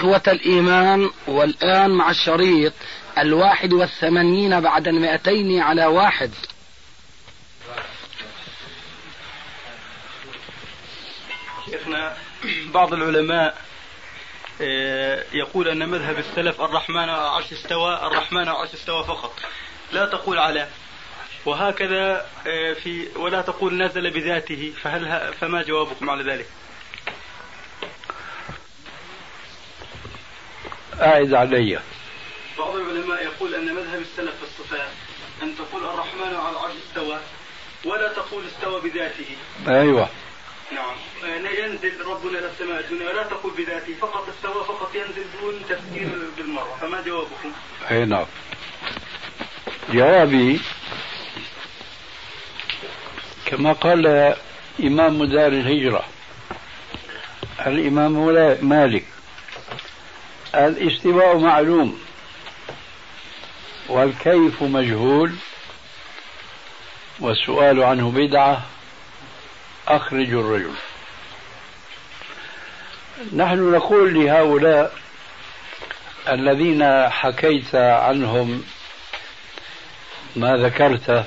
إخوة الإيمان والآن مع الشريط الواحد والثمانين بعد المئتين على واحد. شيخنا بعض العلماء آه، يقول أن مذهب السلف الرحمن العرش استوى الرحمن العرش استوى فقط. لا تقول على. وهكذا آه، في ولا تقول نزل بذاته فهل فما جوابكم على ذلك؟ أعد علي بعض العلماء يقول أن مذهب السلف في الصفات أن تقول الرحمن على العرش استوى ولا تقول استوى بذاته. أيوة. نعم. ينزل ربنا إلى السماء الدنيا ولا تقول بذاته فقط استوى فقط ينزل دون تفكير بالمرة. فما جوابكم؟ أي نعم. جوابي كما قال إمام دار الهجرة الإمام مالك الاستواء معلوم والكيف مجهول والسؤال عنه بدعة أخرج الرجل. نحن نقول لهؤلاء الذين حكيت عنهم ما ذكرته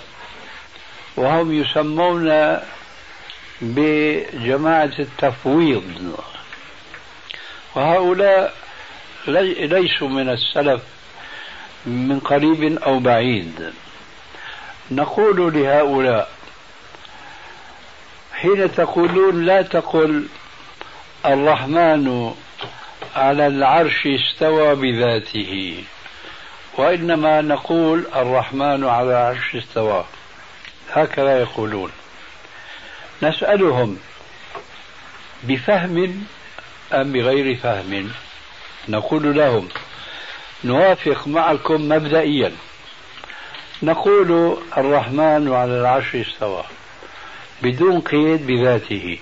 وهم يسمون بجماعة التفويض. وهؤلاء ليسوا من السلف من قريب أو بعيد. نقول لهؤلاء حين تقولون لا تقل الرحمن على العرش استوى بذاته وإنما نقول الرحمن على العرش استوى. هكذا يقولون. نسألهم بفهم أم بغير فهم؟ نقول لهم نوافق معكم مبدئيا. نقول الرحمن على العرش استوى بدون قيد بذاته.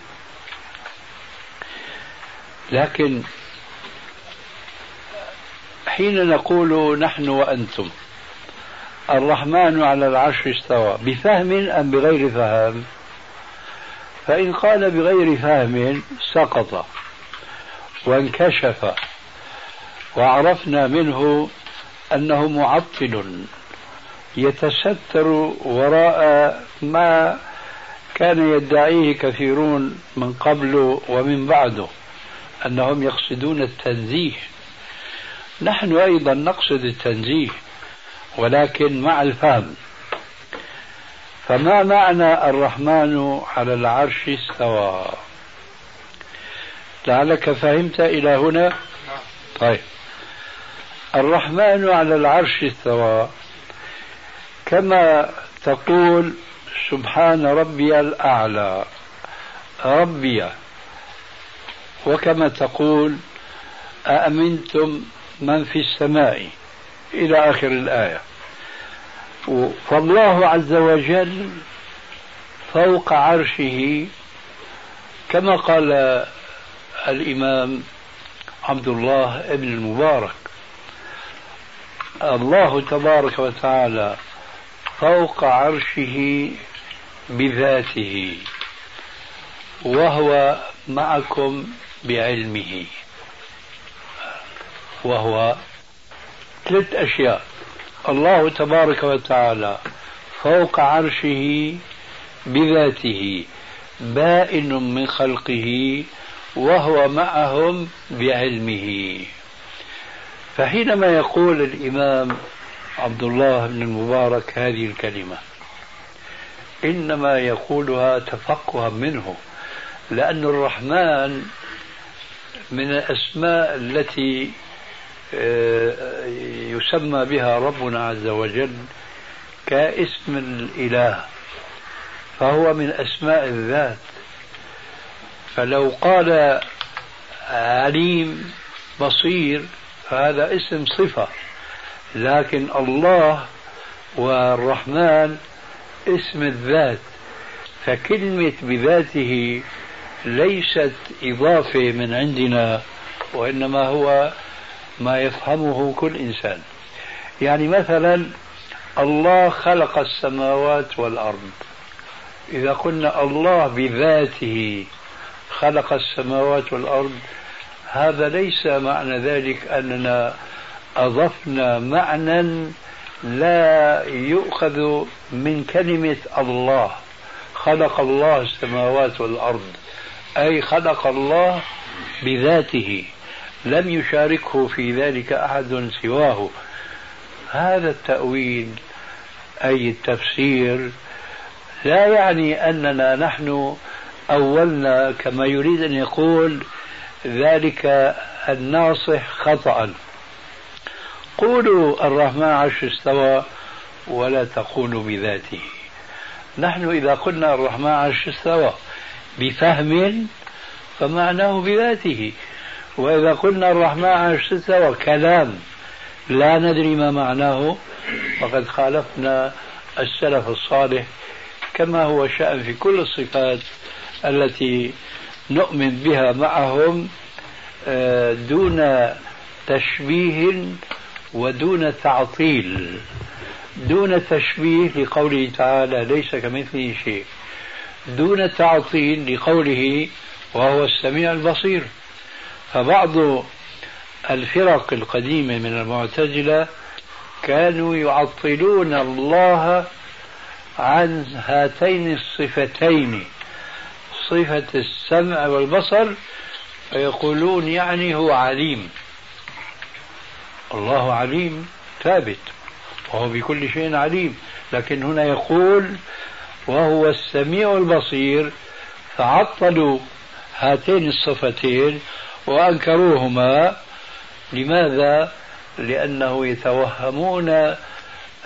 لكن حين نقول نحن وأنتم الرحمن على العرش استوى بفهم أم بغير فهم؟ فإن قال بغير فهم سقط وانكشف. وعرفنا منه أنه معطل يتستر وراء ما كان يدعيه كثيرون من قبل ومن بعده أنهم يقصدون التنزيه. نحن أيضا نقصد التنزيه ولكن مع الفهم. فما معنى الرحمن على العرش استوى؟ لعلك فهمت إلى هنا؟ طيب. الرحمن على العرش استوى. كما تقول سبحان ربي الأعلى. ربي. وكما تقول أأمنتم من في السماء؟ إلى آخر الآية. فالله عز وجل فوق عرشه كما قال الإمام عبد الله بن المبارك. الله تبارك وتعالى فوق عرشه بذاته وهو معكم بعلمه. وهو ثلاث أشياء. الله تبارك وتعالى فوق عرشه بذاته بائن من خلقه وهو معهم بعلمه. فحينما يقول الإمام عبد الله بن المبارك هذه الكلمة إنما يقولها تفقها منه لأن الرحمن من الأسماء التي آه، يسمى بها ربنا عز وجل كاسم الإله فهو من أسماء الذات. فلو قال عليم بصير فهذا اسم صفة. لكن الله والرحمن اسم الذات. فكلمة بذاته ليست إضافة من عندنا وإنما هو ما يفهمه كل إنسان. يعني مثلا الله خلق السماوات والأرض. إذا قلنا الله بذاته خلق السماوات والأرض هذا ليس معنى ذلك أننا أضفنا معنى لا يؤخذ من كلمة الله. خلق الله السماوات والأرض. أي خلق الله بذاته. لم يشاركه في ذلك أحد سواه. هذا التأويل أي التفسير لا يعني أننا نحن أولنا كما يريد أن يقول ذلك الناصح خطأ. قولوا الرحمن عرش استوى ولا تقولوا بذاته. نحن إذا قلنا الرحمن عرش استوى بفهم فمعناه بذاته. وإذا قلنا الرحمن عرش استوى كلام لا ندري ما معناه. فقد خالفنا السلف الصالح كما هو شأن في كل الصفات التي نؤمن بها معهم آه، دون تشبيه ودون تعطيل. دون تشبيه لقوله تعالى ليس كمثله شيء. دون تعطيل لقوله وهو السميع البصير. فبعض الفرق القديمة من المعتزلة كانوا يعطلون الله عن هاتين الصفتين. صفة السمع والبصر فيقولون يعني هو عليم. الله عليم ثابت وهو بكل شيء عليم. لكن هنا يقول وهو السميع البصير فعطلوا هاتين الصفتين وأنكروهما. لماذا؟ لأنه يتوهمون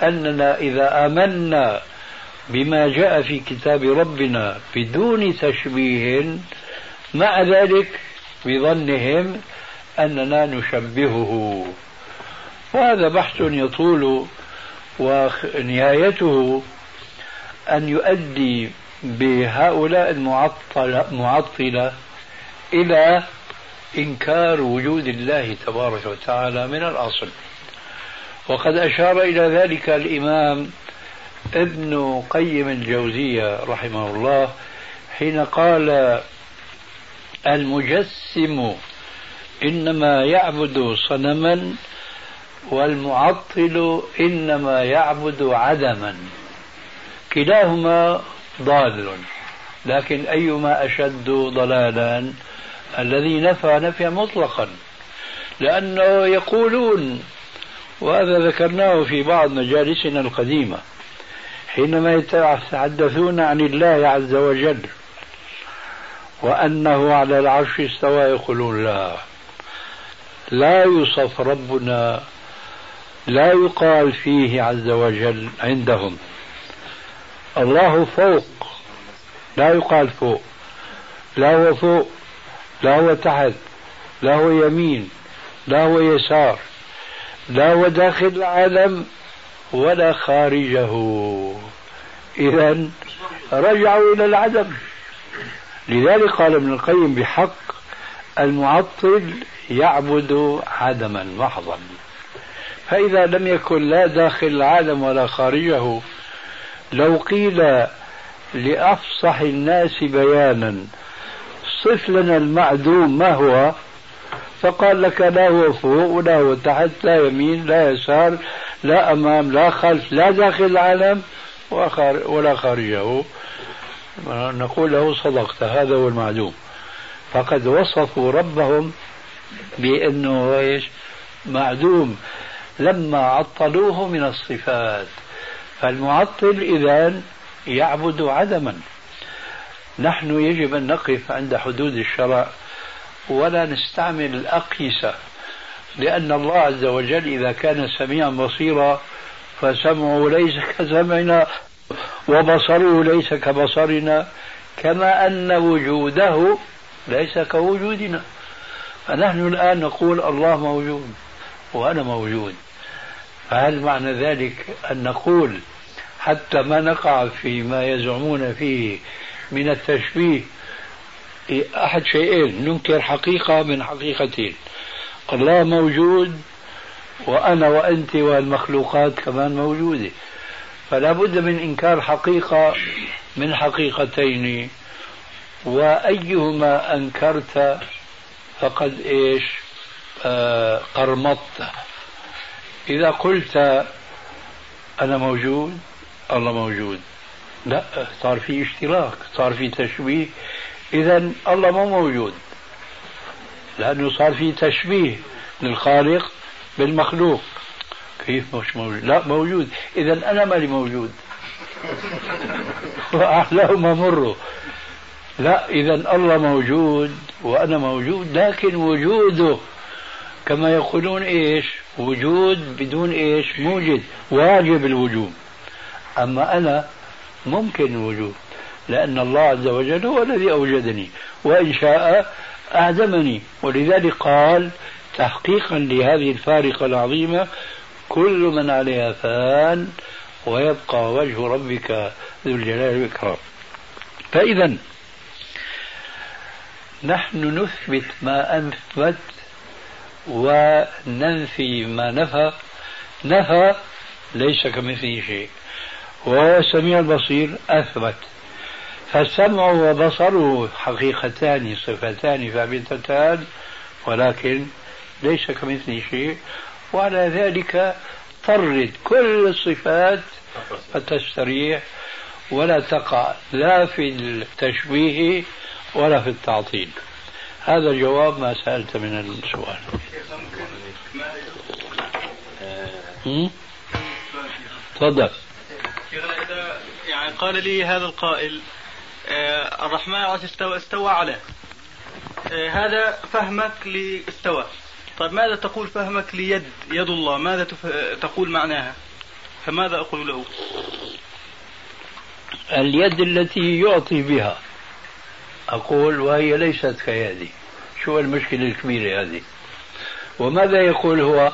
أننا إذا آمنا بما جاء في كتاب ربنا بدون تشبيه مع ذلك بظنهم أننا نشبهه. وهذا بحث يطول ونهايته أن يؤدي بهؤلاء المعطلة معطلة إلى إنكار وجود الله تبارك وتعالى من الأصل. وقد أشار إلى ذلك الإمام ابن قيم الجوزية رحمه الله حين قال المجسم إنما يعبد صنما والمعطل إنما يعبد عدما. كلاهما ضال لكن أيما أشد ضلالا؟ الذي نفى نفيا مطلقا. لأنه يقولون وهذا ذكرناه في بعض مجالسنا القديمة حينما يتحدثون عن الله عز وجل وأنه على العرش استوى يقولون لا لا يوصف ربنا لا يقال فيه عز وجل عندهم. الله فوق لا يقال فوق لا هو فوق لا هو تحت لا هو يمين لا هو يسار لا هو داخل العالم. ولا خارجه. إذا رجعوا إلى العدم. لذلك قال ابن القيم بحق المعطل يعبد عدما محضا. فإذا لم يكن لا داخل العالم ولا خارجه لو قيل لأفصح الناس بيانا صف لنا المعدوم ما هو؟ فقال لك لا هو فوق ولا هو تحت لا يمين لا يسار لا أمام لا خلف لا داخل العالم ولا خارجه. نقول له صدقت هذا هو المعدوم فقد وصفوا ربهم بأنه إيش؟ معدوم. لما عطلوه من الصفات. فالمعطل إذا يعبد عدما. نحن يجب أن نقف عند حدود الشرع. ولا نستعمل الأقيسة لأن الله عز وجل إذا كان سميعا بصيرا فسمعه ليس كسمعنا وبصره ليس كبصرنا كما أن وجوده ليس كوجودنا. فنحن الآن نقول الله موجود وأنا موجود. فهل معنى ذلك أن نقول حتى ما نقع فيما يزعمون فيه من التشبيه أحد شيئين ننكر حقيقة من حقيقتين. الله موجود وأنا وأنت والمخلوقات كمان موجودة. فلا بد من إنكار حقيقة من حقيقتين. وأيهما أنكرت فقد إيش؟ آه قرمطت. إذا قلت أنا موجود الله موجود. لا صار في اشتراك صار في تشبيه إذا الله مو موجود. لأنه صار في تشبيه للخالق بالمخلوق. كيف مش موجود؟ لا موجود. إذا أنا مالي موجود. وأحلاهما مره لا إذا الله موجود وأنا موجود لكن وجوده كما يقولون إيش؟ وجود بدون إيش؟ موجد واجب الوجود أما أنا ممكن وجود. لأن الله عز وجل هو الذي أوجدني وإن شاء أعدمني ولذلك قال تحقيقا لهذه الفارقة العظيمة كل من عليها فان ويبقى وجه ربك ذو الجلال والإكرام. فإذا نحن نثبت ما أثبت وننفي ما نفى. نفى ليس كمثله شيء. وهو السميع البصير أثبت. فالسمع وبصره حقيقتان صفتان ثابتتان ولكن ليس كمثله شيء. وعلى ذلك طرد كل الصفات فتستريح ولا تقع لا في التشبيه ولا في التعطيل. هذا جواب ما سألت من السؤال. تفضل. يعني قال لي هذا القائل الرحمن على استوى استوى على آه، هذا فهمك لاستوى. طيب ماذا تقول فهمك ليد يد الله؟ ماذا تقول معناها؟ فماذا أقول له؟ اليد التي يعطي بها. أقول وهي ليست كيدي. شو المشكلة الكبيرة هذه؟ وماذا يقول هو؟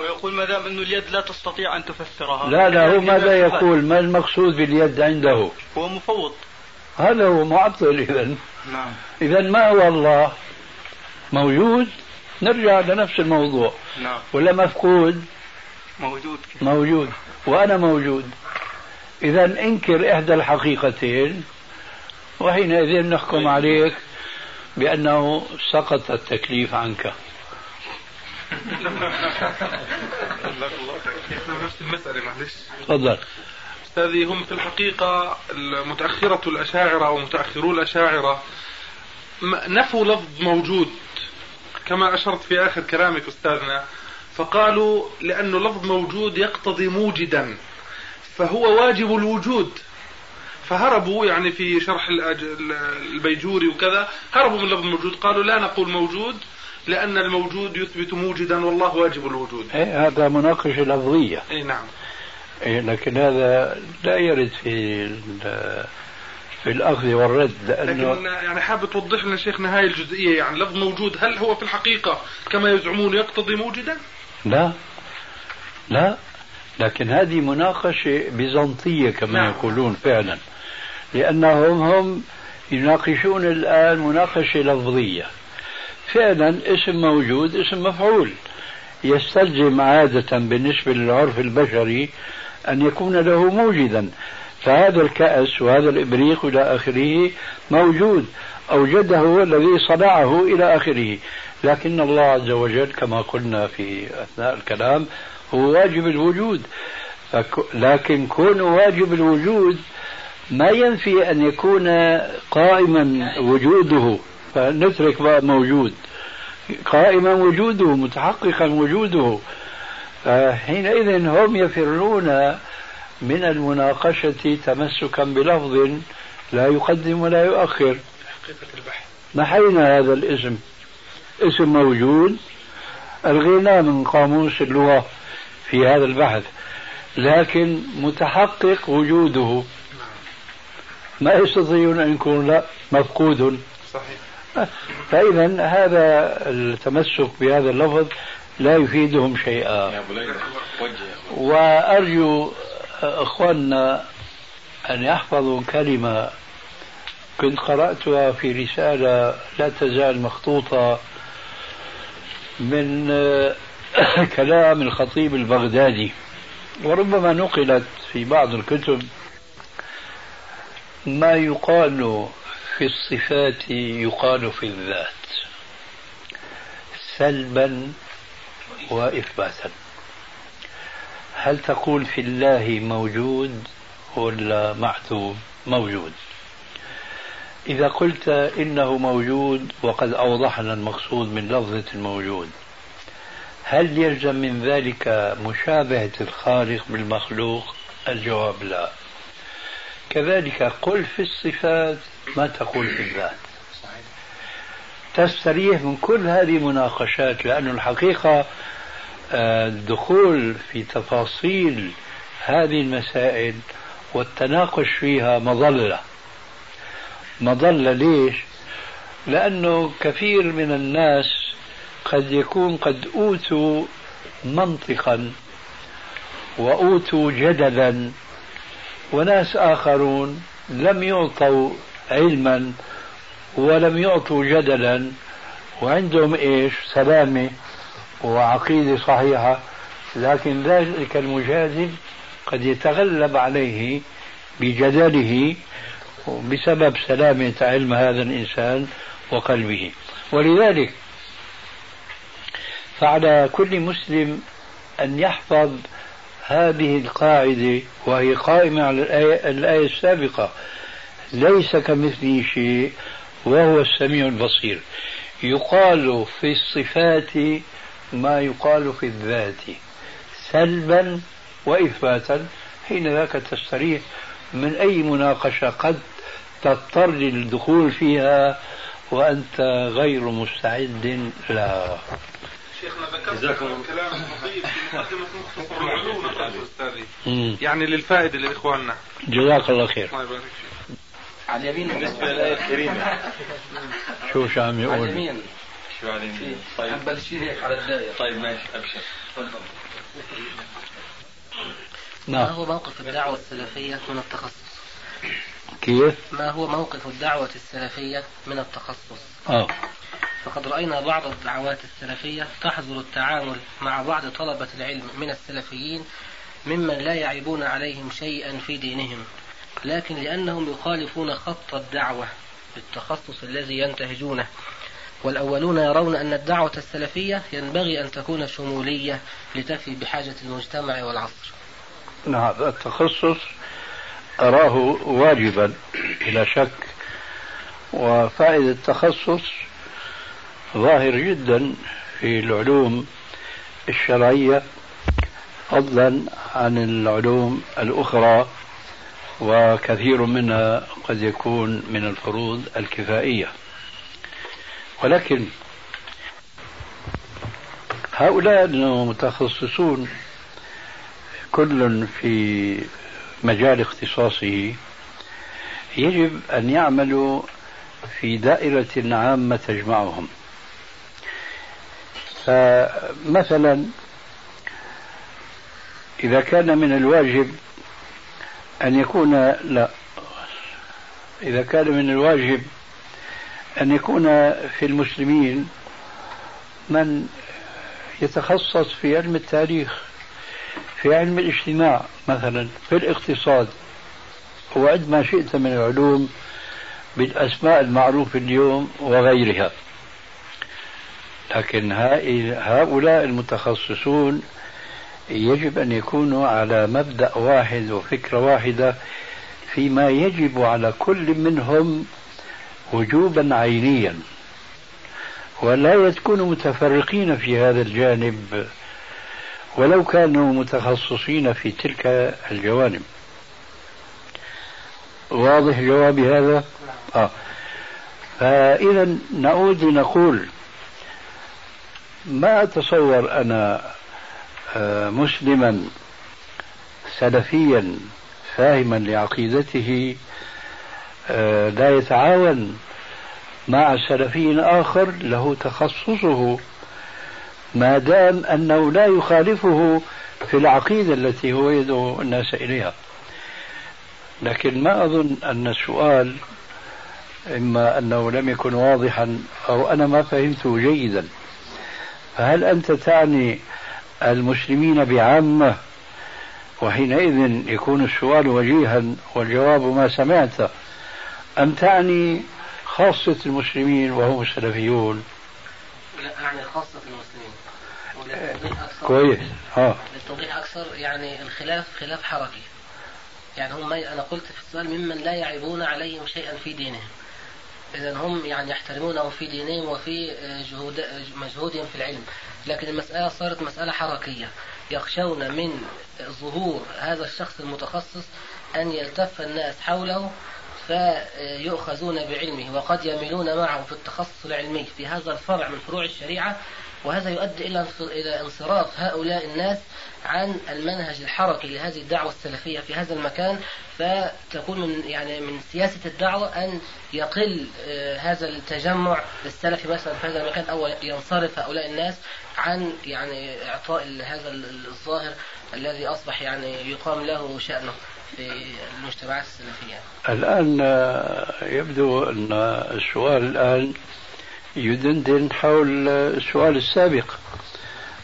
ويقول ما دام أنه اليد لا تستطيع أن تفسرها. لا لا هو ماذا يقول؟ ما المقصود باليد عنده؟ هو مفوض. هذا هو معطل إذا نعم. إذا ما هو الله؟ موجود؟ نرجع لنفس الموضوع. نعم. ولا مفقود؟ موجود. موجود. وأنا موجود. إذا انكر إحدى الحقيقتين وحينئذ نحكم عليك بأنه سقط التكليف عنك. نفس المسألة معلش تفضل. أستاذي هم في الحقيقة متأخرة الأشاعرة أو متأخرو الأشاعرة. نفوا لفظ موجود. كما أشرت في آخر كلامك أستاذنا. فقالوا لأنه لفظ موجود يقتضي موجدا. فهو واجب الوجود. فهربوا يعني في شرح البيجوري وكذا. هربوا من لفظ موجود. قالوا لا نقول موجود. لأن الموجود يثبت موجدا والله واجب الوجود. إيه هذا مناقشة لفظية. أي نعم. إيه لكن هذا لا يرد في في الأخذ والرد لأنه لكن يعني حابب توضح لنا شيخنا هاي الجزئية يعني لفظ موجود هل هو في الحقيقة كما يزعمون يقتضي موجدا؟ لا. لا. لكن هذه مناقشة بيزنطية كما نعم. يقولون فعلا. لأنهم هم يناقشون الآن مناقشة لفظية. فعلا اسم موجود اسم مفعول. يستلزم عادة بالنسبة للعرف البشري أن يكون له موجدا. فهذا الكأس وهذا الإبريق إلى آخره موجود. أوجده هو الذي صنعه إلى آخره. لكن الله عز وجل كما قلنا في أثناء الكلام هو واجب الوجود. لكن كون واجب الوجود ما ينفي أن يكون قائما وجوده. فنترك بقى موجود. قائما وجوده متحققا وجوده. حينئذ هم يفرون من المناقشة تمسكا بلفظ لا يقدم ولا يؤخر. نحينا هذا الاسم. اسم موجود. الغنى من قاموس اللغة في هذا البحث. لكن متحقق وجوده. ما يستطيعون أن يكون لا مفقود. صحيح. فإذا هذا التمسك بهذا اللفظ لا يفيدهم شيئا. وأرجو إخواننا أن يحفظوا كلمة كنت قرأتها في رسالة لا تزال مخطوطة من كلام الخطيب البغدادي وربما نقلت في بعض الكتب ما يقال في الصفات يقال في الذات سلبا واثباتا هل تقول في الله موجود ولا معدوم موجود. إذا قلت إنه موجود وقد أوضحنا المقصود من لفظة الموجود هل يلزم من ذلك مشابهة الخالق بالمخلوق؟ الجواب لا. كذلك قل في الصفات ما تقول في الذات تستريح من كل هذه المناقشات لأن الحقيقة آه، الدخول في تفاصيل هذه المسائل والتناقش فيها مظلة مظلة ليش؟ لأنه كثير من الناس قد يكون قد أوتوا منطقا وأوتوا جدلا وناس آخرون لم يعطوا علما ولم يعطوا جدلا وعندهم إيش؟ سلامة وعقيدة صحيحة. لكن ذلك المجادل قد يتغلب عليه بجدله بسبب سلامة علم هذا الإنسان وقلبه. ولذلك فعلى كل مسلم أن يحفظ هذه القاعدة وهي قائمة على الآية, الآية السابقة. ليس كمثله شيء وهو السميع البصير. يقال في الصفات ما يقال في الذات سلبا وإثباتا حين ذاك تستريح من أي مناقشة قد تضطر للدخول فيها وأنت غير مستعد لها. شيخنا ذكرت كلام لطيف في مقدمة مختصر العلوم أستاذي. يعني للفائدة لإخواننا. جزاك الله خير. الله يبارك فيك. على اليمين بالنسبة للآية الكريمة شو شو عم على يقول؟ اليمين شو على اليمين؟ طيب. بلشين هيك على الداير طيب ماشي أبشر. تفضل. ما نعم هو موقف الدعوة السلفية من التخصص؟ كيف؟ ما هو موقف الدعوة السلفية من التخصص؟ آه. فقد رأينا بعض الدعوات السلفية تحظر التعامل مع بعض طلبة العلم من السلفيين ممن لا يعيبون عليهم شيئا في دينهم. لكن لأنهم يخالفون خط الدعوة بالتخصص الذي ينتهجونه. والأولون يرون أن الدعوة السلفية ينبغي أن تكون شمولية لتفي بحاجة المجتمع والعصر. نعم التخصص أراه واجبا بلا شك. وفائدة التخصص ظاهر جدا في العلوم الشرعية فضلا عن العلوم الأخرى. وكثير منها قد يكون من الفروض الكفائية. ولكن هؤلاء المتخصصون كل في مجال اختصاصه يجب أن يعملوا في دائرة عامة تجمعهم. فمثلا إذا كان من الواجب أن يكون لا إذا كان من الواجب أن يكون في المسلمين من يتخصص في علم التاريخ في علم الاجتماع مثلا في الاقتصاد. وعد ما شئت من العلوم بالأسماء المعروفة اليوم وغيرها. لكن هؤلاء المتخصصون يجب أن يكونوا على مبدأ واحد وفكرة واحدة فيما يجب على كل منهم وجوبا عينيا. ولا يكونوا متفرقين في هذا الجانب ولو كانوا متخصصين في تلك الجوانب. واضح جوابي هذا؟ آه. فإذا نعود لنقول ما أتصور أنا مسلما سلفيا فاهما لعقيدته آه، لا يتعاون مع سلفي آخر له تخصصه ما دام أنه لا يخالفه في العقيدة التي هو يدعو الناس إليها. لكن ما أظن أن السؤال إما أنه لم يكن واضحا أو أنا ما فهمته جيدا. فهل أنت تعني المسلمين بعامة وحينئذ يكون السؤال وجيها والجواب ما سمعت. أم تعني خاصة المسلمين وهم السلفيون؟ لا أعني خاصة المسلمين. كويس. آه. للتوضيح أكثر يعني الخلاف خلاف حركي. يعني هم أنا قلت في السؤال ممن لا يعيبون عليهم شيئا في دينهم. إذا هم يعني يحترمونهم في دينهم وفي جهود مجهودهم في العلم. لكن المسألة صارت مسألة حركية. يخشون من ظهور هذا الشخص المتخصص أن يلتف الناس حوله فيؤخذون بعلمه وقد يميلون معه في التخصص العلمي في هذا الفرع من فروع الشريعة وهذا يؤدي إلى إلى انصراف هؤلاء الناس عن المنهج الحركي لهذه الدعوة السلفية في هذا المكان. فتكون من يعني من سياسة الدعوة أن يقل آه، هذا التجمع السلفي مثلا في هذا المكان أو ينصرف هؤلاء الناس عن يعني إعطاء هذا الظاهر الذي أصبح يعني يقام له شأنه. في المجتمعات السلفية؟ الآن آه، يبدو أن السؤال الآن يدندن حول السؤال السابق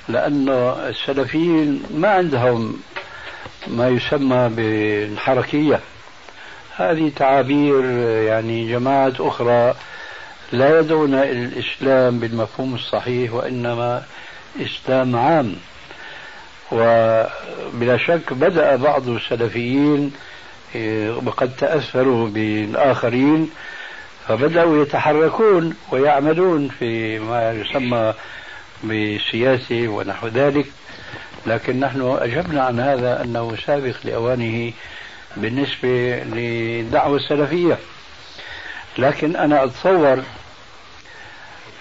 لأن السلفيين ما عندهم ما يسمى بالحركية. هذه تعابير يعني جماعات أخرى لا يدعون الإسلام بالمفهوم الصحيح وإنما إسلام عام. وبلا شك بدأ بعض السلفيين وقد تأثروا بالآخرين فبدأوا يتحركون ويعملون في ما يسمى بسياسة ونحو ذلك. لكن نحن أجبنا عن هذا أنه سابق لأوانه بالنسبة للدعوة السلفية. لكن أنا أتصور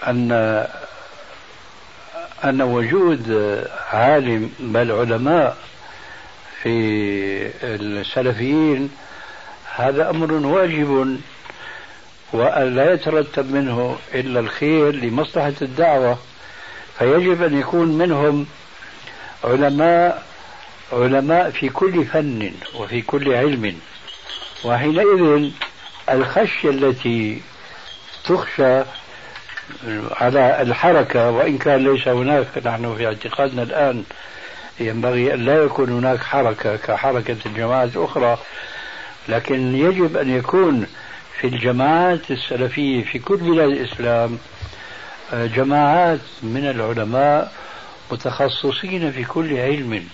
أن أن وجود عالم بل علماء في السلفيين هذا أمر واجب وأن لا يترتب منه إلا الخير لمصلحة الدعوة. فيجب أن يكون منهم علماء علماء في كل فن وفي كل علم. وحينئذ الخشية التي تخشى على الحركة وإن كان ليس هناك نحن في اعتقادنا الآن ينبغي أن لا يكون هناك حركة كحركة الجماعات الأخرى. لكن يجب أن يكون في الجماعات السلفية في كل بلاد الإسلام آه، جماعات من العلماء متخصصين في كل علم.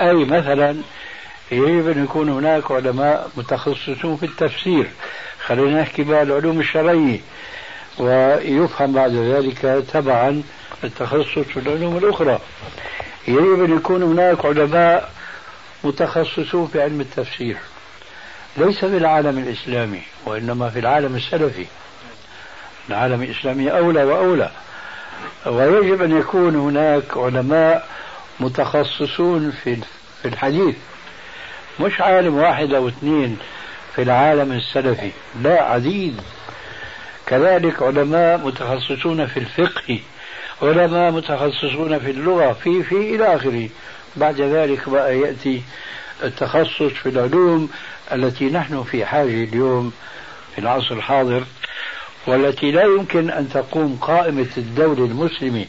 أي مثلا يجب أن يكون هناك علماء متخصصون في التفسير. خلينا نحكي بقى العلوم الشرعية. ويفهم بعد ذلك تبعا التخصص في العلوم الأخرى. يجب أن يكون هناك علماء متخصصون في علم التفسير. ليس في العالم الإسلامي وإنما في العالم السلفي. العالم الإسلامي أولى وأولى. ويجب أن يكون هناك علماء متخصصون في في الحديث. مش عالم واحد أو اثنين في العالم السلفي. لا عديد. كذلك علماء متخصصون في الفقه علماء متخصصون في اللغة في في إلى آخره. بعد ذلك بقى يأتي التخصص في العلوم التي نحن في حاجة اليوم في العصر الحاضر والتي لا يمكن أن تقوم قائمة الدولة المسلمة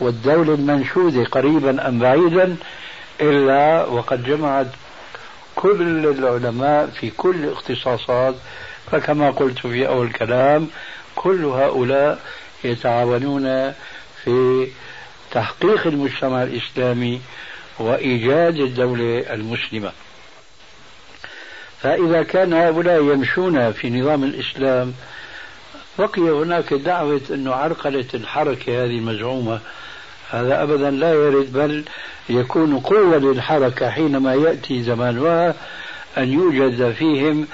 والدولة المنشودة قريبا أم بعيدا إلا وقد جمعت كل العلماء في كل الاختصاصات. فكما قلت في أول كلام كل هؤلاء يتعاونون في تحقيق المجتمع الإسلامي وإيجاد الدولة المسلمة. فإذا كان هؤلاء يمشون في نظام الإسلام بقي هناك دعوة أنه عرقلة الحركة هذه المزعومة. هذا أبدا لا يرد بل يكون قوة للحركة حينما يأتي زمانها أن يوجد فيهم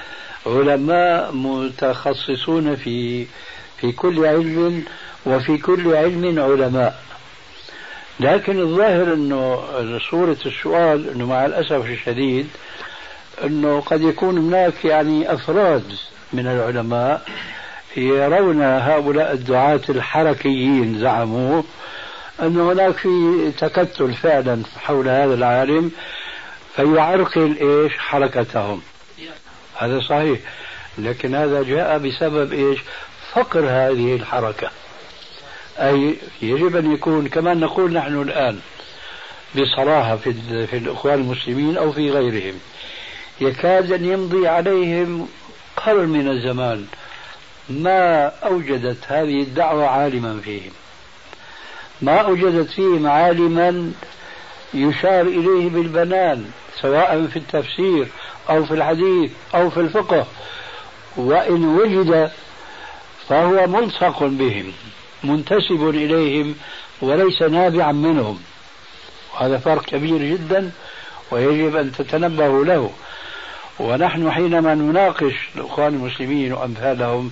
علماء متخصصون في في كل علم وفي كل علم علماء. لكن الظاهر إنه صورة السؤال إنه مع الأسف الشديد إنه قد يكون هناك يعني أفراد من العلماء يرون هؤلاء الدعاة الحركيين زعموا أن هناك في تكتل فعلا حول هذا العالم فيعرقل إيش؟ حركتهم. هذا صحيح. لكن هذا جاء بسبب إيش؟ فقر هذه الحركة. أي يجب أن يكون كما نقول نحن الآن بصراحة في, في الإخوان المسلمين أو في غيرهم. يكاد أن يمضي عليهم قرن من الزمان ما أوجدت هذه الدعوة عالما فيهم. ما أوجدت فيهم عالما يشار إليه بالبنان سواء في التفسير أو في الحديث أو في الفقه وإن وجد فهو ملصق بهم منتسب إليهم وليس نابعا منهم. وهذا فرق كبير جدا ويجب أن تتنبهوا له. ونحن حينما نناقش الإخوان المسلمين وأمثالهم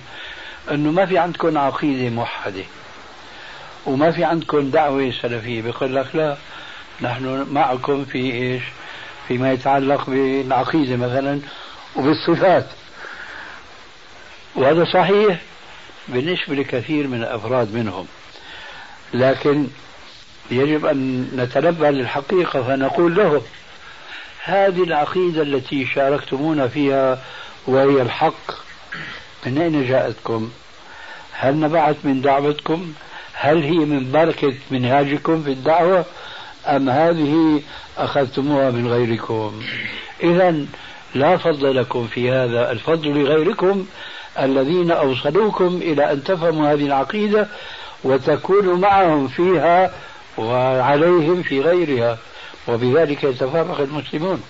أنه ما في عندكم عقيدة موحدة وما في عندكم دعوة سلفية بيقول لك لا نحن معكم في إيش؟ فيما يتعلق بالعقيدة مثلا وبالصفات. وهذا صحيح بالنسبة لكثير من الأفراد منهم. لكن يجب أن نتنبه للحقيقة فنقول له هذه العقيدة التي شاركتمونا فيها وهي الحق من أين جاءتكم؟ هل نبعت من دعوتكم؟ هل هي من بركة منهاجكم في الدعوة؟ أم هذه أخذتموها من غيركم؟ إذا لا فضل لكم في هذا الفضل لغيركم الذين أوصلوكم إلى أن تفهموا هذه العقيدة وتكونوا معهم فيها وعليهم في غيرها وبذلك يتفرق المسلمون.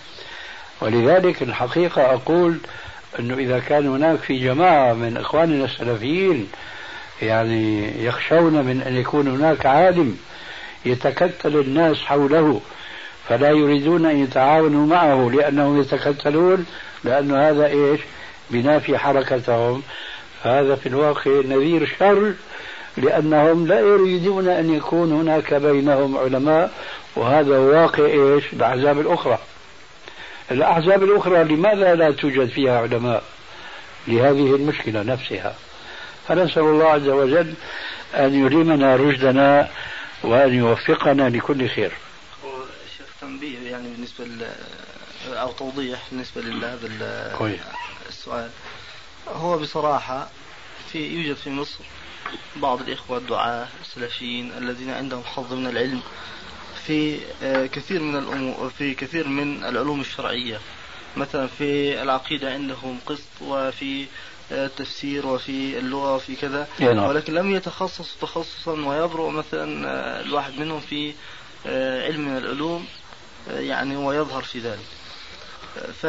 ولذلك الحقيقة أقول أنه إذا كان هناك في جماعة من إخواننا السلفيين يعني يخشون من أن يكون هناك عالم يتكتل الناس حوله فلا يريدون أن يتعاونوا معه لأنهم يتكتلون لأن هذا إيش؟ بنافي حركتهم. فهذا في الواقع نذير شر لأنهم لا يريدون أن يكون هناك بينهم علماء وهذا واقع إيش؟ الأحزاب الأخرى. الأحزاب الأخرى لماذا لا توجد فيها علماء؟ لهذه المشكلة نفسها. فنسأل الله عز وجل أن يلهمنا رشدنا وأن يوفقنا لكل خير. شيخ تنبيه يعني بالنسبة أو توضيح بالنسبة لهذا السؤال. هو بصراحة في يوجد في مصر بعض الإخوة الدعاة السلفيين الذين عندهم حظ من العلم في آه، كثير من الأمور في كثير من العلوم الشرعية. مثلا في العقيدة عندهم قسط وفي التفسير وفي اللغة وفي كذا. نعم. ولكن لم يتخصصوا تخصصا ويبرؤ مثلا آه، الواحد منهم في علم من العلوم يعني ويظهر في ذلك. ف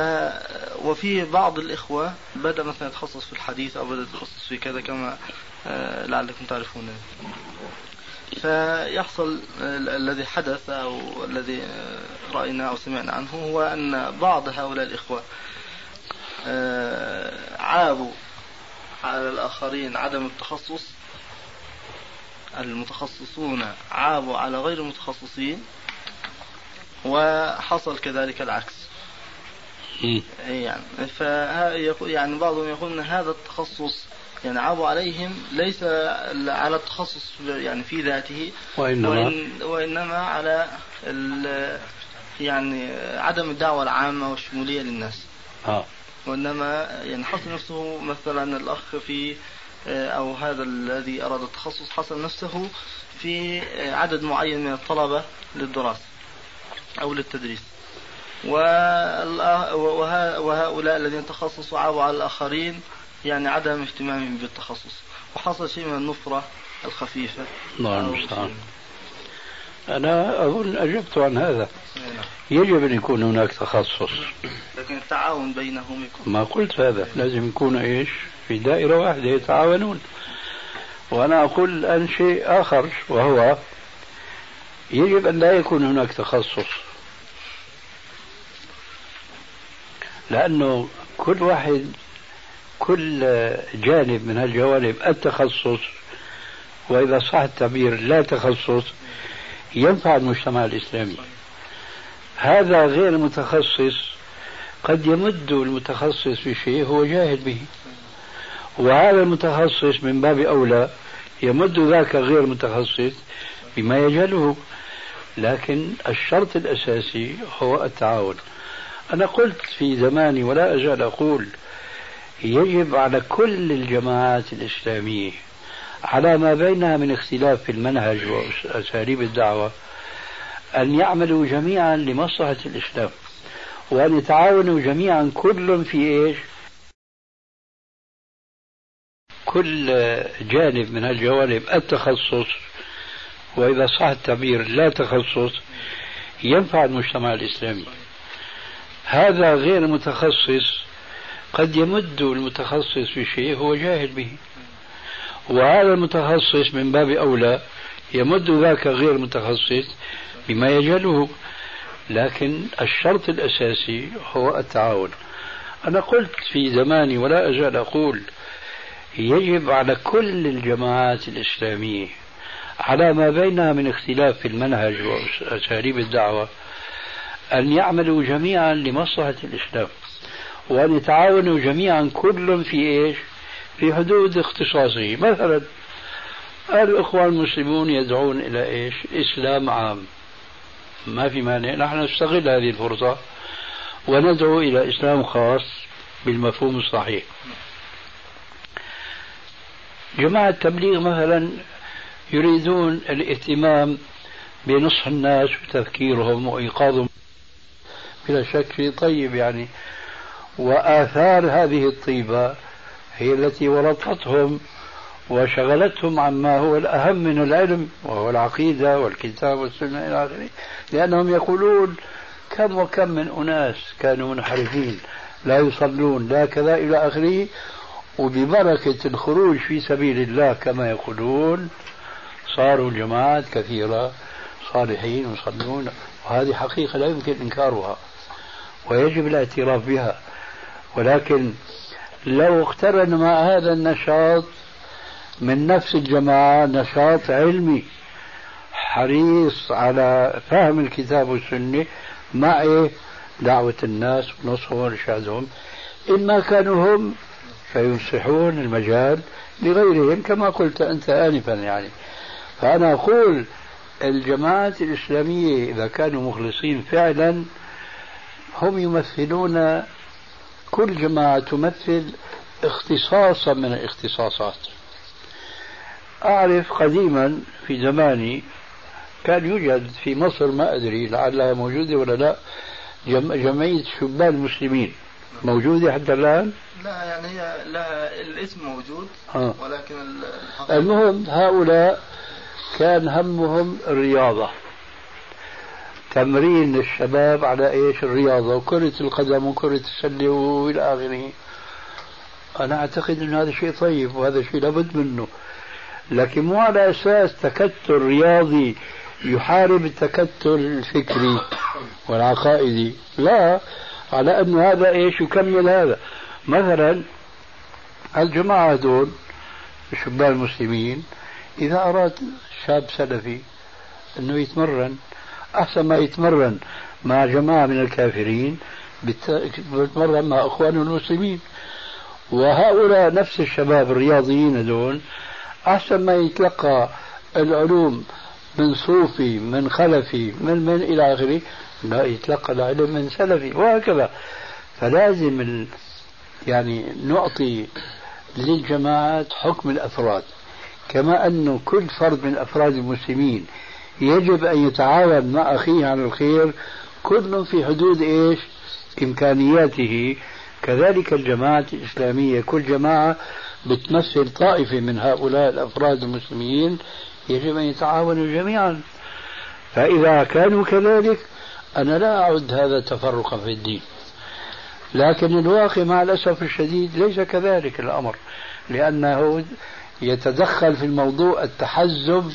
وفي بعض الإخوة بدأ مثلا يتخصص في الحديث أو بدأ يتخصص في كذا كما لعلكم تعرفون. فيحصل الذي حدث أو الذي رأينا أو سمعنا عنه هو أن بعض هؤلاء الإخوة آه، عابوا على الآخرين عدم التخصص المتخصصون عابوا على غير المتخصصين وحصل كذلك العكس. يعني يعني بعضهم يقول إن هذا التخصص يعني عابوا عليهم ليس على التخصص يعني في ذاته وإنما, وإن وإنما على يعني عدم الدعوة العامة والشمولية للناس. آه. وإنما يعني حصل نفسه مثلا الأخ في أو هذا الذي أراد التخصص حصل نفسه في عدد معين من الطلبة للدراسة أو للتدريس. وهؤلاء الذين تخصصوا عابوا على الآخرين يعني عدم اهتمامهم بالتخصص. وحصل شيء من النفرة الخفيفة. الله. المستعان أنا أظن أجبت عن هذا. يجب أن يكون هناك تخصص. لكن التعاون بينهم يكون ما قلت هذا. لازم يكونوا إيش؟ في دائرة واحدة يتعاونون. وأنا أقول الآن شيء آخر وهو يجب أن لا يكون هناك تخصص. لأنه كل واحد كل جانب من هالجوانب التخصص وإذا صح التعبير لا تخصص ينفع المجتمع الإسلامي. هذا غير المتخصص قد يمد المتخصص بشيء هو جاهل به. وهذا المتخصص من باب أولى يمد ذاك غير متخصص بما يجهله. لكن الشرط الأساسي هو التعاون. أنا قلت في زماني ولا أزال أقول يجب على كل الجماعات الإسلامية على ما بينها من اختلاف في المنهج وأساليب الدعوة أن يعملوا جميعا لمصلحة الإسلام وأن يتعاونوا جميعا كل في إيش؟ كل جانب من الجوانب التخصص وإذا صح التعبير لا تخصص ينفع المجتمع الإسلامي. هذا غير متخصص قد يمد المتخصص في شيء هو جاهل به. وهذا المتخصص من باب أولى يمد ذاك غير متخصص بما يجهله. لكن الشرط الأساسي هو التعاون. أنا قلت في زماني ولا أزال أقول يجب على كل الجماعات الإسلامية على ما بينها من اختلاف في المنهج وأساليب الدعوة أن يعملوا جميعا لمصلحة الإسلام وأن يتعاونوا جميعا كل في إيش؟ في حدود اختصاصه. مثلا الإخوان المسلمون يدعون إلى إيش؟ إسلام عام. ما في مانع. نحن نستغل هذه الفرصة وندعو إلى إسلام خاص بالمفهوم الصحيح. جماعة التبليغ مثلا يريدون الاهتمام بنصح الناس وتذكيرهم وإيقاظهم. بلا شك شيء طيب يعني. وآثار هذه الطيبة هي التي ورطتهم وشغلتهم عما هو الأهم من العلم وهو العقيدة والكتاب والسنة إلى آخره. لأنهم يقولون كم وكم من أناس كانوا منحرفين لا يصلون لا كذا إلى آخره. وببركة الخروج في سبيل الله كما يقولون صاروا جماعات كثيرة صالحين يصلون وهذه حقيقة لا يمكن إنكارها ويجب الاعتراف بها. ولكن لو اقترن مع هذا النشاط من نفس الجماعة نشاط علمي حريص على فهم الكتاب والسنة مع إيه؟ دعوة الناس ونصحهم وإرشادهم إما كانوا هم فيمسحون المجال لغيرهم كما قلت أنت آنفا يعني فأنا أقول الجماعات الإسلامية إذا كانوا مخلصين فعلا هم يمثلون كل جماعة تمثل اختصاصا من الاختصاصات أعرف قديما في زماني كان يوجد في مصر ما أدري لعلها موجودة ولا لا جمعية شبان المسلمين موجودة حتى الآن؟ لا يعني هي لا الاسم موجود آه. ولكن المهم هؤلاء كان همهم الرياضة تمرين الشباب على إيش؟ الرياضة وكرة القدم وكرة السلة وإلى آخره. أنا أعتقد إن هذا شيء طيب وهذا شيء لابد منه. لكن مو على أساس تكتل رياضي يحارب التكتل الفكري والعقائدي. لا على أن هذا إيش؟ يكمل هذا. مثلا الجماعة هذول الشبان المسلمين إذا أراد شاب سلفي أنه يتمرن أحسن ما يتمرن مع جماعة من الكافرين بيتمرن مع أخوانه المسلمين وهؤلاء نفس الشباب الرياضيين هذول أحسن ما يتلقى العلوم من صوفي من خلفي من من إلى آخره لا يتلقى العلم من سلفي وهكذا فلازم. يعني نعطي للجماعات حكم الأفراد كما أنه كل فرد من أفراد المسلمين يجب أن يتعاون مع أخيه على الخير. كل في حدود إيش؟ إمكانياته. كذلك الجماعة الإسلامية كل جماعة بتمثل طائفة من هؤلاء الأفراد المسلمين يجب أن يتعاونوا جميعا. فإذا كانوا كذلك أنا لا أعد هذا تفرقا في الدين. لكن الواقع مع الأسف الشديد ليس كذلك الأمر لأنه يتدخل في الموضوع التحزب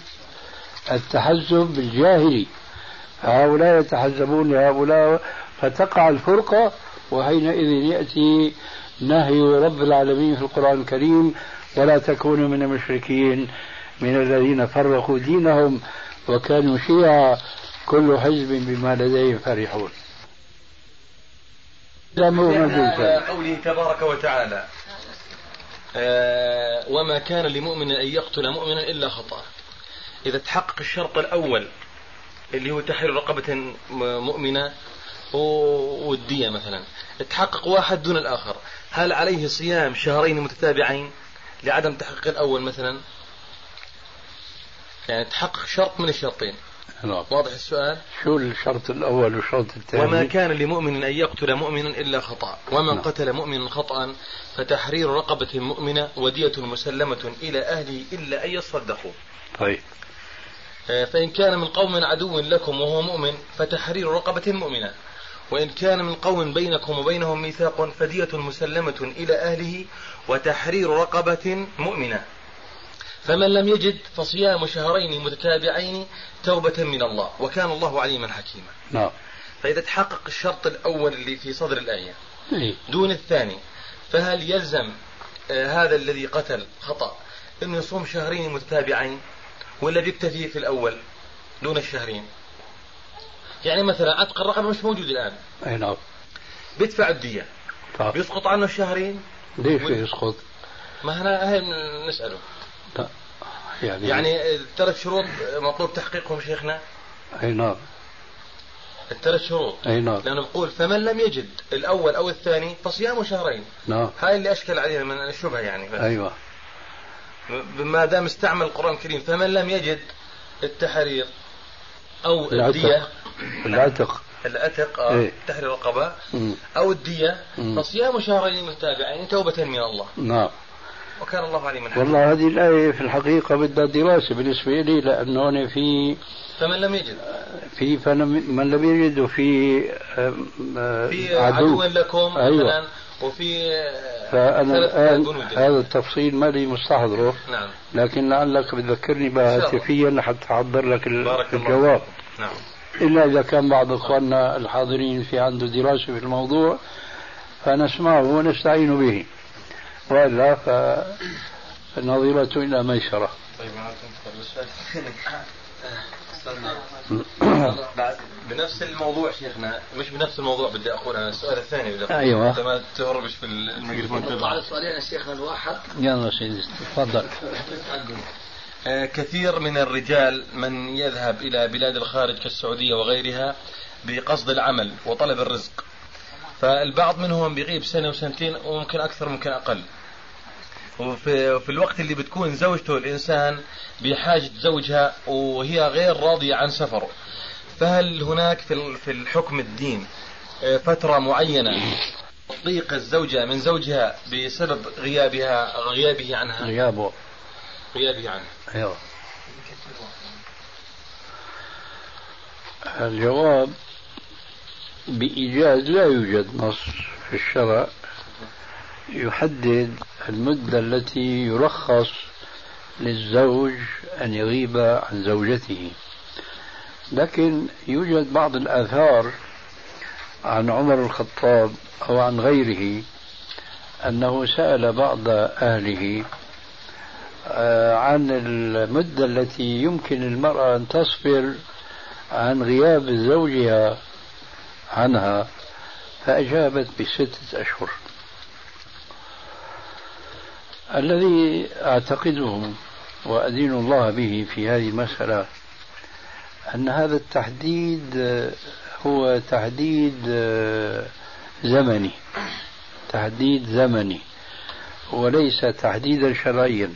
التحزب الجاهلي. هؤلاء يتحزبون لهؤلاء فتقع الفرقة وحينئذ يأتي نهي رب العالمين في القرآن الكريم ولا تكونوا من المشركين من الذين فرقوا دينهم وكانوا شيعا كل حزب بما لديهم فرحون. قوله تبارك وتعالى آه وما كان لمؤمن أن يقتل مؤمنا إلا خطأ. إذا تحقق الشرط الأول اللي هو تحرير رقبة مؤمنة والدية مثلا. تحقق واحد دون الآخر. هل عليه صيام شهرين متتابعين لعدم تحقيق الأول مثلا؟ يعني تحقق شرط من الشرطين. نعم. واضح السؤال؟ شو الشرط الأول والشرط الثاني؟ وما كان لمؤمن أن يقتل مؤمنا إلا خطأ. ومن نعم. قتل مؤمنا خطأ فتحرير رقبة مؤمنة ودية مسلمة إلى أهله إلا أن يصدقوا. طيب. فإن كان من قوم عدو لكم وهو مؤمن فتحرير رقبة مؤمنة. وإن كان من قوم بينكم وبينهم ميثاق فدية مسلمة إلى أهله وتحرير رقبة مؤمنة. فمن لم يجد فصيام شهرين متتابعين توبة من الله وكان الله عليما حكيما. نعم. فإذا تحقق الشرط الأول اللي في صدر الآية. إيه. دون الثاني فهل يلزم آه هذا الذي قتل خطأ أنه يصوم شهرين متتابعين؟ ولا بيكتفي في الأول دون الشهرين؟ يعني مثلا عتق الرقبة مش موجود الآن. أي نعم. بيدفع الدية. طيب. بيسقط عنه الشهرين؟ ليش و... يسقط؟ ما إحنا هي نسأله. لا. يعني يعني الثلاث شروط مطلوب تحقيقهم شيخنا؟ أي نعم. الثلاث شروط. أي نعم. لأنه بقول فمن لم يجد الأول أو الثاني فصيام شهرين. نعم. هاي اللي أشكل علينا من الشبهة يعني. بس. أيوه. ما دام استعمل القرآن الكريم فمن لم يجد التحرير أو الدية العتق. العتق آه إيه؟ تحرير الرقبه أو الدية فصيام شهرين متابعين توبة من الله. نعم. وكان الله عليما حكيما والله هذه الآية في الحقيقة بدها دراسة بالنسبة لي لأنه أنا في فمن لم يجد. في فمن لم يجد وفي في عدو, لكم أيوة. مثلا وفي فأنا الآن هذا التفصيل ما لي مستحضره. نعم. لكن لعلك بتذكرني بها هاتفيا حتى أحضر لك الجواب. نعم. إلا إذا كان بعض إخواننا الحاضرين في عنده دراسة في الموضوع فنسمعه ونستعين به. وإلا فالنظيرة إلى ميسرة طيب بنفس الموضوع شيخنا مش بنفس الموضوع بدي أقول أنا السؤال الثاني بدي أيوه. انت ما تهربش في الميكروفون. على سؤالين يا شيخنا الواحد. يلا سيدي تفضل. آه، كثير من الرجال من يذهب إلى بلاد الخارج كالسعودية وغيرها بقصد العمل وطلب الرزق. فالبعض منهم بيغيب سنة وسنتين وممكن أكثر ممكن أقل. وفي في الوقت اللي بتكون زوجته الإنسان بحاجة زوجها وهي غير راضية عن سفره. فهل هناك في في الحكم الدين آه، فترة معينة تضيق الزوجة من زوجها بسبب غيابها غيابه عنها؟ غيابه. غيابه عنها. أيوه. الجواب بإيجاز لا يوجد نص في الشرع يحدد المدة التي يرخص للزوج أن يغيب عن زوجته. لكن يوجد بعض الآثار عن عمر الخطاب أو عن غيره أنه سأل بعض أهله آه، عن المدة التي يمكن المرأة أن تصبر عن غياب زوجها عنها فأجابت بستة أشهر. الذي أعتقده وأدين الله به في هذه المسألة أن هذا التحديد هو تحديد زمني تحديد زمني وليس تحديدا شرعيا.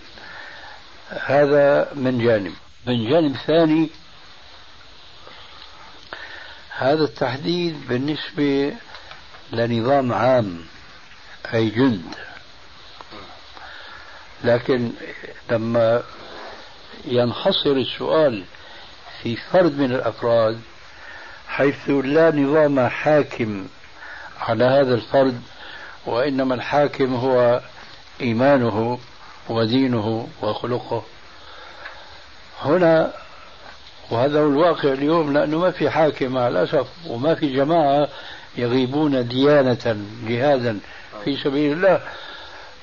هذا من جانب. من جانب ثاني هذا التحديد بالنسبة لنظام عام أي جند. لكن لما ينحصر السؤال في فرد من الأفراد حيث لا نظام حاكم على هذا الفرد وإنما الحاكم هو إيمانه ودينه وخلقه. هنا وهذا هو الواقع اليوم لأنه ما في حاكم مع الأسف وما في جماعة يغيبون ديانة جهادا في سبيل الله.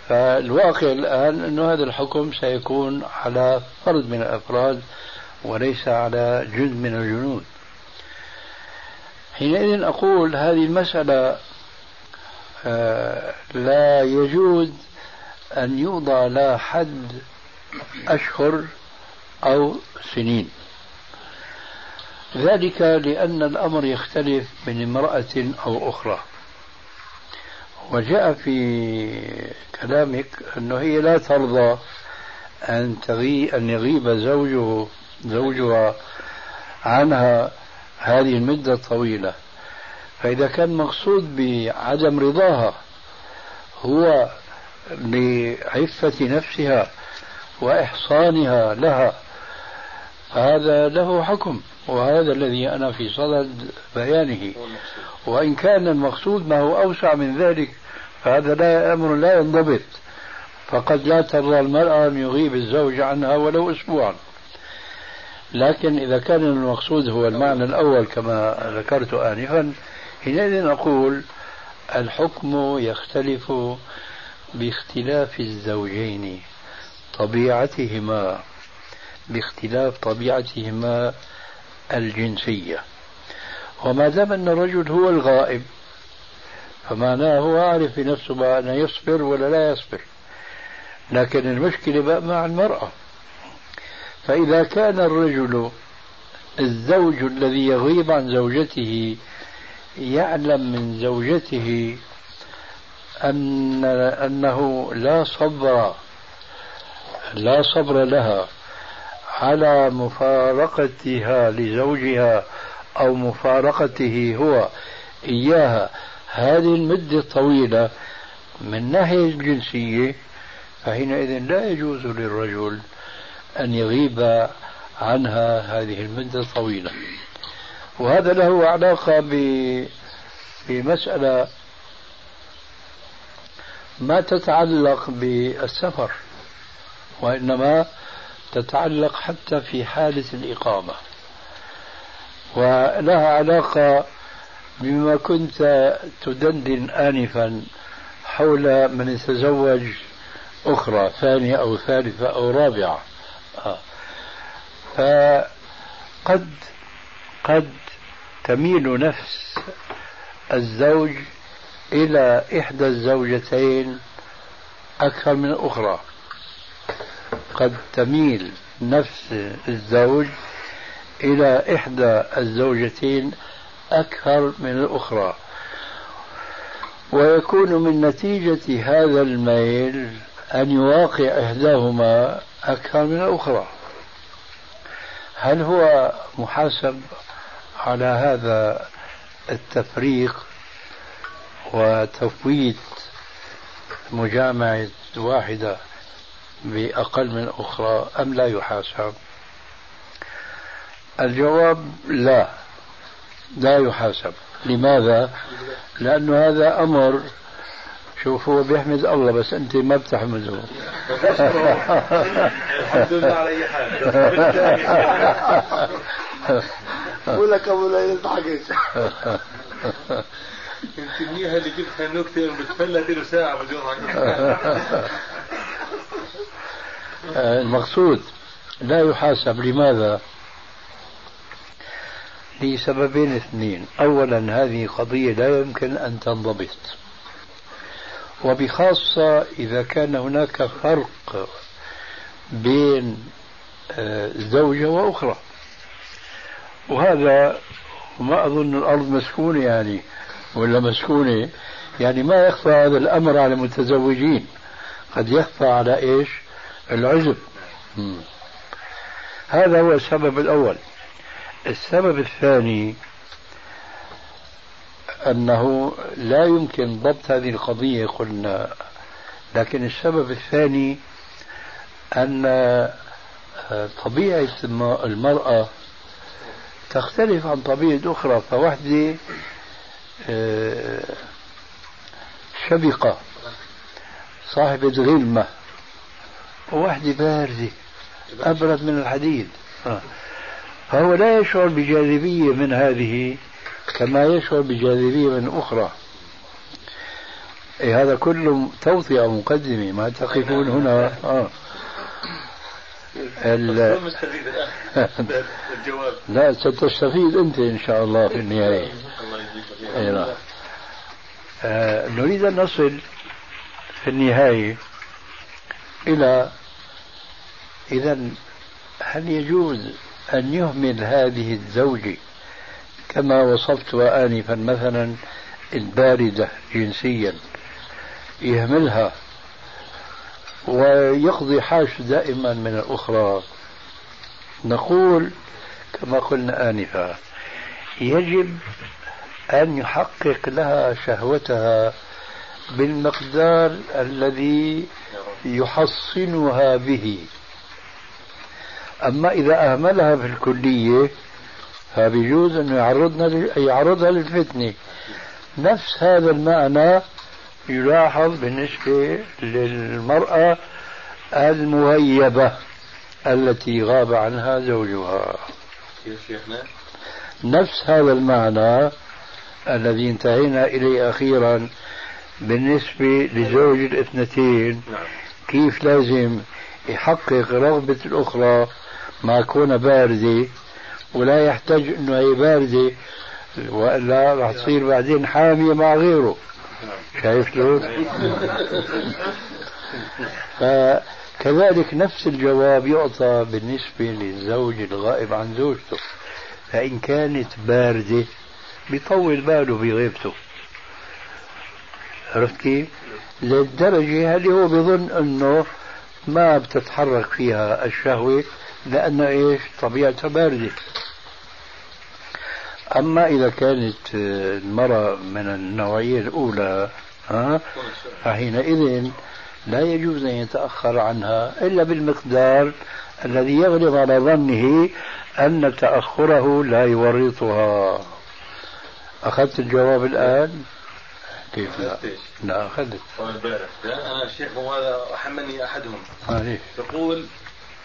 فالواقع الآن أن هذا الحكم سيكون على فرد من الأفراد وليس على جزء من الجنود. حينئذ أقول هذه المسألة آه، لا يجوز أن يوضع لها حد أشهر أو سنين. ذلك لأن الأمر يختلف من امرأة أو أخرى. وجاء في كلامك أنه هي لا ترضى أن تغي أن يغيب زوجه زوجها عنها هذه المدة الطويلة. فإذا كان مقصود بعدم رضاها هو لعفة نفسها وإحصانها لها هذا له حكم. وهذا الذي أنا في صدد بيانه. وإن كان المقصود ما هو أوسع من ذلك فهذا لا أمر لا ينضبط. فقد لا ترضى المرأة أن يغيب الزوج عنها ولو أسبوعا. لكن إذا كان المقصود هو المعنى الأول كما ذكرت آنفا حينئذ أقول الحكم يختلف باختلاف الزوجين طبيعتهما. باختلاف طبيعتهما الجنسية. وما دام أن الرجل هو الغائب فمعناه هو عارف في نفسه بقى أنه يصبر ولا لا يصبر. لكن المشكلة بقى مع المرأة. فإذا كان الرجل الزوج الذي يغيب عن زوجته يعلم من زوجته أن أنه لا صبر لا صبر لها. على مفارقتها لزوجها أو مفارقته هو إياها. هذه المدة الطويلة من ناحية الجنسية فحينئذ لا يجوز للرجل أن يغيب عنها هذه المدة الطويلة وهذا له علاقة بمسألة ما تتعلق بالسفر وإنما تتعلق حتى في حالة الإقامة. ولها علاقة بما كنت تدندن آنفا حول من يتزوج أخرى ثانية أو ثالثة أو رابعة. آه. فقد قد تميل نفس الزوج إلى إحدى الزوجتين أكثر من الأخرى قد تميل نفس الزوج إلى إحدى الزوجتين أكثر من الأخرى. ويكون من نتيجة هذا الميل أن يواقع إحداهما أكثر من الأخرى. هل هو محاسب على هذا التفريق وتفويت مجامعة واحدة؟ بأقل من أخرى أم لا يحاسب؟ الجواب لا لا يحاسب. لماذا؟ لأن هذا أمر شوف هو بيحمد الله بس أنت ما بتحمده. الحمد لله على أي حال. بقول لك أبو لا يضحكش انت منيحة اللي جبتها النكتة بتفلت له ساعة بدون المقصود لا يحاسب. لماذا؟ لسببين اثنين. أولا هذه قضية لا يمكن أن تنضبط. وبخاصة إذا كان هناك فرق بين آه، زوجة وأخرى. وهذا ما أظن الأرض مسكونة يعني ولا مسكونة. يعني ما يخفى هذا الأمر على المتزوجين. قد يخفى على إيش؟ العزب. هذا هو السبب الأول. السبب الثاني أنه لا يمكن ضبط هذه القضية قلنا. لكن السبب الثاني أن طبيعة المرأة تختلف عن طبيعة أخرى. فوحدة آه، شبقة صاحبة غلمة. وواحدة باردة أبرد من الحديد. فهو لا يشعر بجاذبية من هذه كما يشعر بجاذبية من أخرى. إيه هذا كله توطئة مقدمة ما تقفون هنا. آه. الجواب. لا ستستفيد أنت إن شاء الله في النهاية. أي نعم. آه نريد أن نصل في النهاية إلى إذا هل يجوز أن يهمل هذه الزوجة كما وصفت آنفا مثلا الباردة جنسيا؟ يهملها ويقضي حاجة دائما من الأخرى. نقول كما قلنا آنفا يجب أن يحقق لها شهوتها بالمقدار الذي يحصنها به. أما إذا أهملها في الكلية فبيجوز أنه يعرضنا يعرضها للفتنة. نفس هذا المعنى يلاحظ بالنسبة للمرأة المغيبة التي غاب عنها زوجها. نفس هذا المعنى الذي انتهينا إليه أخيرا بالنسبة لزوج الاثنتين. كيف لازم يحقق رغبة الأخرى مع كون باردة ولا يحتاج أنه هي باردة والا راح تصير بعدين حامية مع غيره شايف شلون؟ فكذلك نفس الجواب يعطى بالنسبة للزوج الغائب عن زوجته فإن كانت باردة بيطول باله بغيبته عرفت كيف؟ للدرجة اللي هو بظن أنه ما بتتحرك فيها الشهوة لأن إيش طبيعتها باردة. أما إذا كانت المرأة من النوعية الأولى ها؟ فحينئذ لا يجوز أن يتأخر عنها إلا بالمقدار الذي يغلب على ظنه أن تأخره لا يورطها. أخذت الجواب الآن؟ كيف لا؟ لا أخذت. أنا الشيخ هذا حملني أحدهم. يقول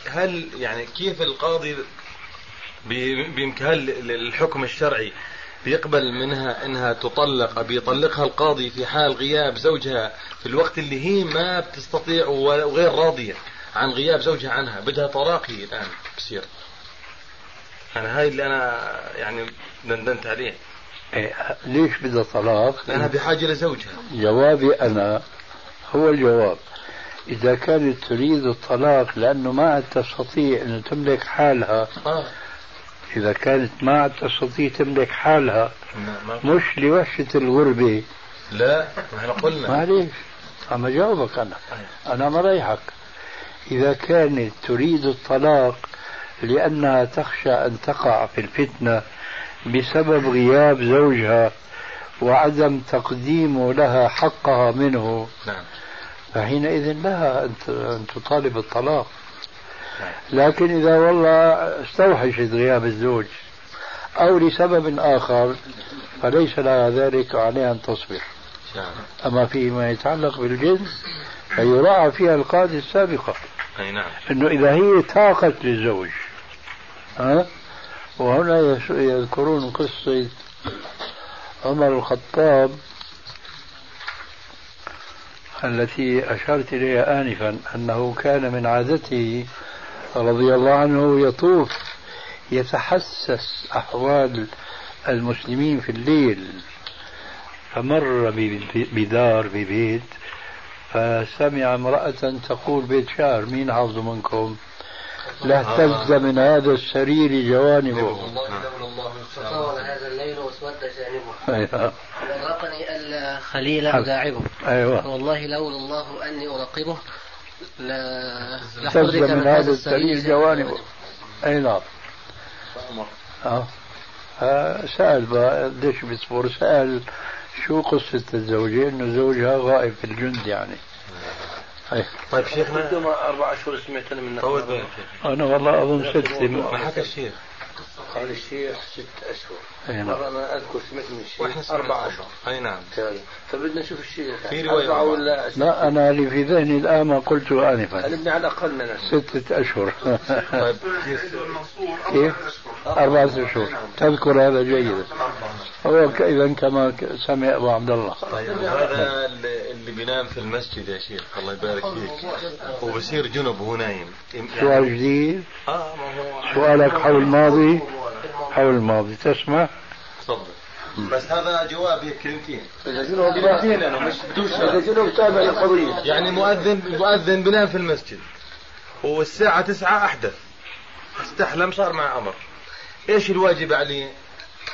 هل يعني كيف القاضي بإمكان الحكم الشرعي بيقبل منها إنها تطلق بيطلقها القاضي في حال غياب زوجها في الوقت اللي هي ما بتستطيع وغير راضية عن غياب زوجها عنها بدها طلاق هي الآن بصير. أنا هاي اللي أنا يعني دندنت عليه. إيه ليش بدها طلاق؟ لأنها بحاجة لزوجها. جوابي أنا هو الجواب إذا كانت تريد الطلاق لأنه ما عاد تستطيع أن تملك حالها. إذا كانت ما تستطيع تملك حالها مش لوحشة الغربة. لا إحنا قلنا. معليش عم أجاوبك أنا. أنا مريحك إذا كانت تريد الطلاق لأنها تخشى أن تقع في الفتنة بسبب غياب زوجها وعدم تقديم لها حقها منه نعم. فحينئذ لها أن تطالب الطلاق. لكن إذا والله استوحشت غياب الزوج أو لسبب آخر فليس لها ذلك عليها أن تصبر. أما فيما يتعلق بالجنس فيراعى فيها القاعدة السابقة أي نعم. أنه إذا هي تاقت للزوج ها؟ وهنا يذكرون قصة عمر الخطاب التي أشرت إليها آنفا أنه كان من عادته رضي الله عنه يطوف يتحسس أحوال المسلمين في الليل. فمر بدار ببيت فسمع امرأة تقول بيت شعر مين حافظ منكم؟ لاهتز من هذا السرير جوانبه. فطال هذا الليل واسود جانبه أيوة. ورقني الخليل أداعبه أيوة. والله لولا الله أني أراقبه لا من هذا السرير جوانبه أي نعم. أه. سأل قديش بيصبر؟ سأل شو قصة الزوجة إنه زوجها غائب في الجند يعني. أي. طيب شيخنا. أربع اشهر سمعت أنا من أنا والله أظن ست ما حكى الشيخ. قال الشيخ ست أشهر. أي نعم. أنا أذكر سمعت من الشيخ. أربع أشهر. أي نعم. فبدنا نشوف الشيء في رواية ولا لا؟ أنا اللي في ذهني الآن ما قلته انفا. ابني على الأقل من ستة أشهر. طيب كيف؟ أربعة أشهر. تذكر هذا جيدا. هو إذا كما سمع أبو عبد الله. طيب هذا اللي بينام في المسجد يا شيخ الله يبارك فيك. وبصير جنب وهو نايم. سؤال جديد. آه ما هو سؤالك حول الماضي. حول الماضي تسمع؟ تفضل. بس هذا جواب هيك كلمتين كلمتين أنا مش يعني مؤذن مؤذن بنام في المسجد. والساعة تسعة أحدث. استحلم صار مع عمر إيش الواجب عليه؟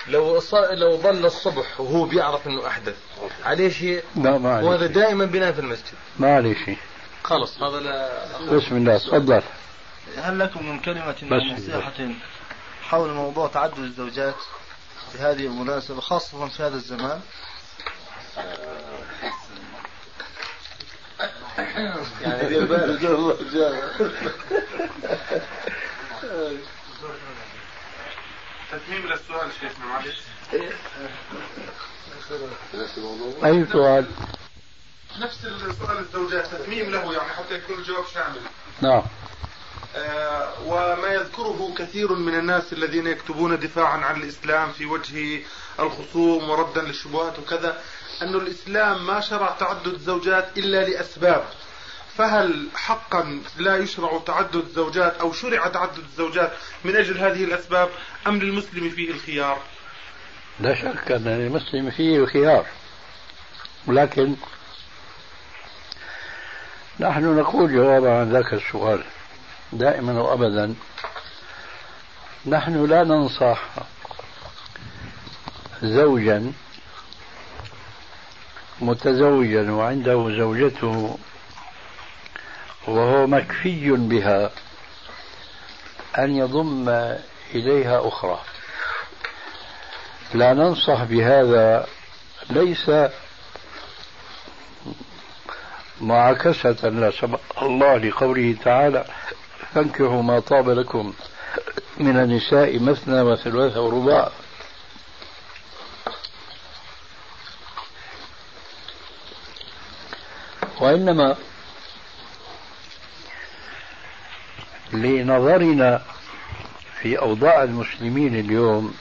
لو لو ظل الصبح وهو بيعرف إنه أحدث عليه شيء؟ لا ما عليه وهذا دائما بينام في المسجد. ما عليه شيء. خلص هذا لا بسم الله تفضل. هل لكم من كلمة نصيحة حول موضوع تعدد الزوجات في هذه المناسبة خاصة في هذا الزمان؟ يعني تتميم للسؤال شيخنا معلش. أي سؤال؟ نفس السؤال الزوجات تتميم له يعني حتى يكون الجواب شامل. نعم. آه وما يذكره كثير من الناس الذين يكتبون دفاعا عن الإسلام في وجه الخصوم وردا للشبهات وكذا أن الإسلام ما شرع تعدد الزوجات إلا لأسباب. فهل حقا لا يشرع تعدد الزوجات أو شرع تعدد الزوجات من أجل هذه الأسباب أم للمسلم فيه الخيار؟ لا شك أن للمسلم فيه الخيار ولكن نحن نقول جوابا عن ذاك السؤال دائما وابدا. نحن لا ننصح زوجا متزوجا وعنده زوجته وهو مكفي بها أن يضم إليها أخرى. لا ننصح بهذا ليس معاكسة لا سمح الله لقوله تعالى فانكحوا ما طاب لكم من النساء مثنى وثلاث ورباع وإنما لنظرنا في أوضاع المسلمين اليوم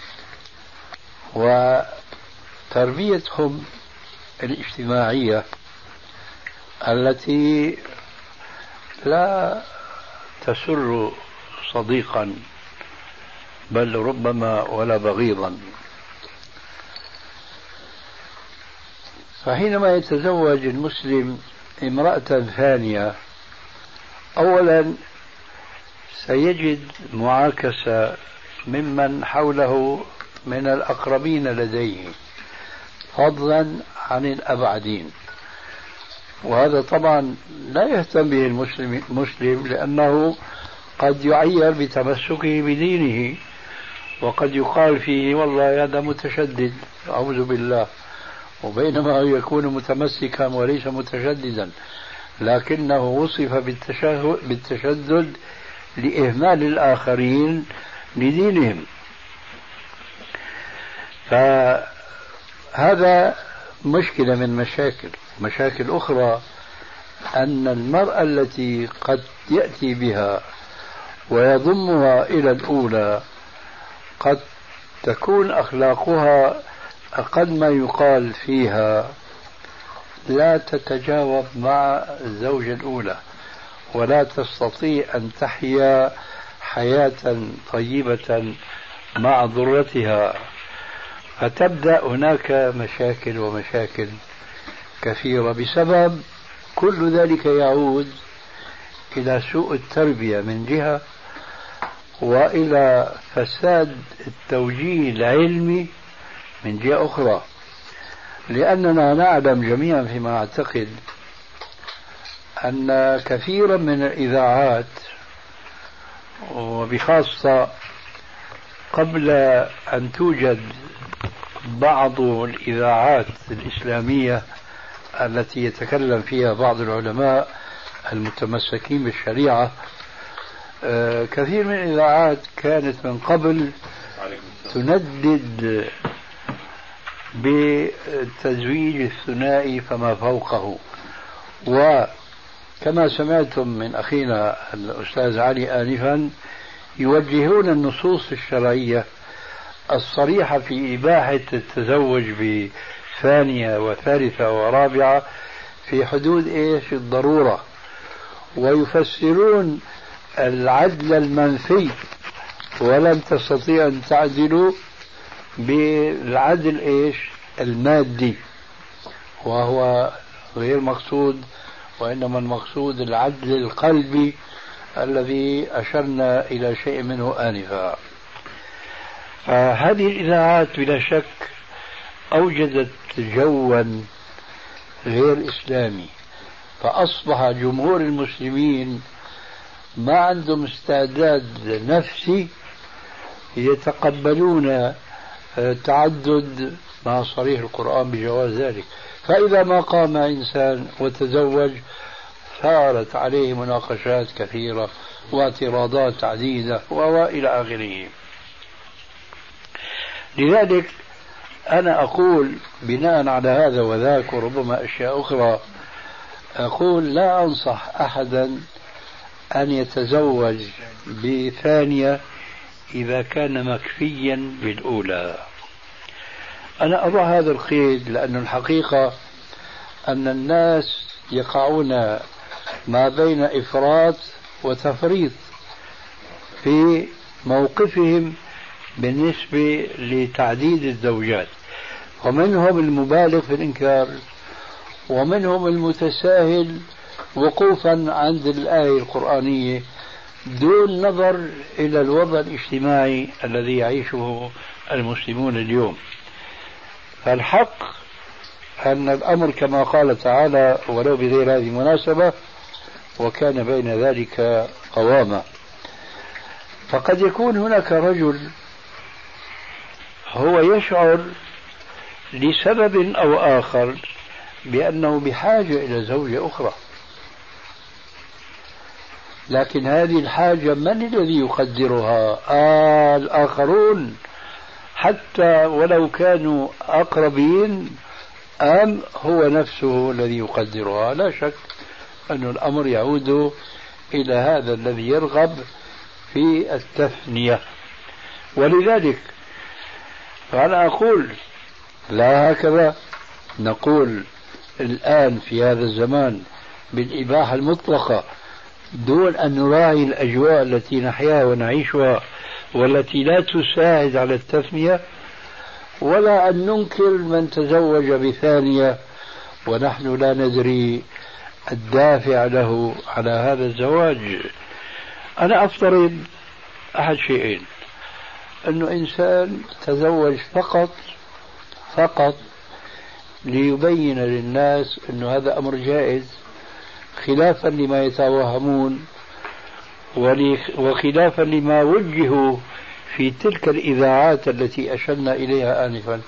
وتربيتهم الاجتماعية التي لا تسر صديقا بل ربما ولا بغيضا. فحينما يتزوج المسلم امرأة ثانية أولا سيجد معاكسة ممن حوله من الأقربين لديه فضلا عن الأبعدين. وهذا طبعا لا يهتم به المسلم, لأنه قد يعير بتمسكه بدينه وقد يقال فيه والله هذا متشدد أعوذ بالله. وبينما يكون متمسكا وليس متشددا لكنه وصف بالتشدد لإهمال الآخرين لدينهم. فهذا مشكلة من مشاكل. مشاكل أخرى أن المرأة التي قد يأتي بها ويضمها إلى الأولى قد تكون أخلاقها أقل ما يقال فيها لا تتجاوب مع الزوجة الأولى. ولا تستطيع أن تحيا حياة طيبة مع ضرتها فتبدأ هناك مشاكل ومشاكل كثيرة. بسبب كل ذلك يعود إلى سوء التربية من جهة وإلى فساد التوجيه العلمي من جهة أخرى. لأننا نعلم جميعا فيما أعتقد أن كثيرا من الإذاعات وبخاصة قبل أن توجد بعض الإذاعات الإسلامية التي يتكلم فيها بعض العلماء المتمسكين بالشريعة آه، كثير من الإذاعات كانت من قبل تندد بالتزويج الثنائي فما فوقه وكما سمعتم من أخينا الأستاذ علي آنفا يوجهون النصوص الشرعية الصريحة في إباحة التزوج بثانية وثالثة ورابعة في حدود إيش؟ الضرورة. ويفسرون العدل المنفي ولم تستطيع أن تعدلوا بالعدل إيش؟ المادي. وهو غير مقصود وإنما المقصود العدل القلبي الذي أشرنا إلى شيء منه آنفا. فهذه الإذاعات بلا شك أوجدت جوا غير إسلامي فأصبح جمهور المسلمين ما عندهم استعداد نفسي يتقبلون تعدد مع صريح القرآن بجواز ذلك. فإذا ما قام إنسان وتزوج ثارت عليه مناقشات كثيرة واعتراضات عديدة وإلى آخره لذلك أنا أقول بناء على هذا وذاك وربما أشياء أخرى أقول لا أنصح أحدا أن يتزوج بثانية إذا كان مكفيا بالأولى. أنا أضع هذا القيد لأن الحقيقة أن الناس يقعون ما بين إفراط وتفريط في موقفهم بالنسبة لتعديد الزوجات. ومنهم المبالغ في الإنكار ومنهم المتساهل وقوفا عند الآية القرآنية دون نظر إلى الوضع الاجتماعي الذي يعيشه المسلمون اليوم. فالحق أن الأمر كما قال تعالى ولو بغير هذه المناسبة وكان بين ذلك قواما. فقد يكون هناك رجل هو يشعر لسبب أو آخر بأنه بحاجة إلى زوجة أخرى. لكن هذه الحاجة من الذي يقدرها؟ آه الآخرون. حتى ولو كانوا أقربين أم هو نفسه الذي يقدرها. لا شك أن الأمر يعود إلى هذا الذي يرغب في التثنية. ولذلك فأنا أقول لا هكذا. نقول الآن في هذا الزمان بالإباحة المطلقة دون أن نراعي الأجواء التي نحياها ونعيشها والتي لا تساعد على التثنية ولا أن ننكر من تزوج بثانية ونحن لا ندري الدافع له على هذا الزواج. أنا أفترض أحد شيئين. أنه إنسان تزوج فقط فقط ليبين للناس أنه هذا أمر جائز خلافا لما يتوهمون وخلافا لما وجهوا في تلك الإذاعات التي أشرنا إليها آنفا.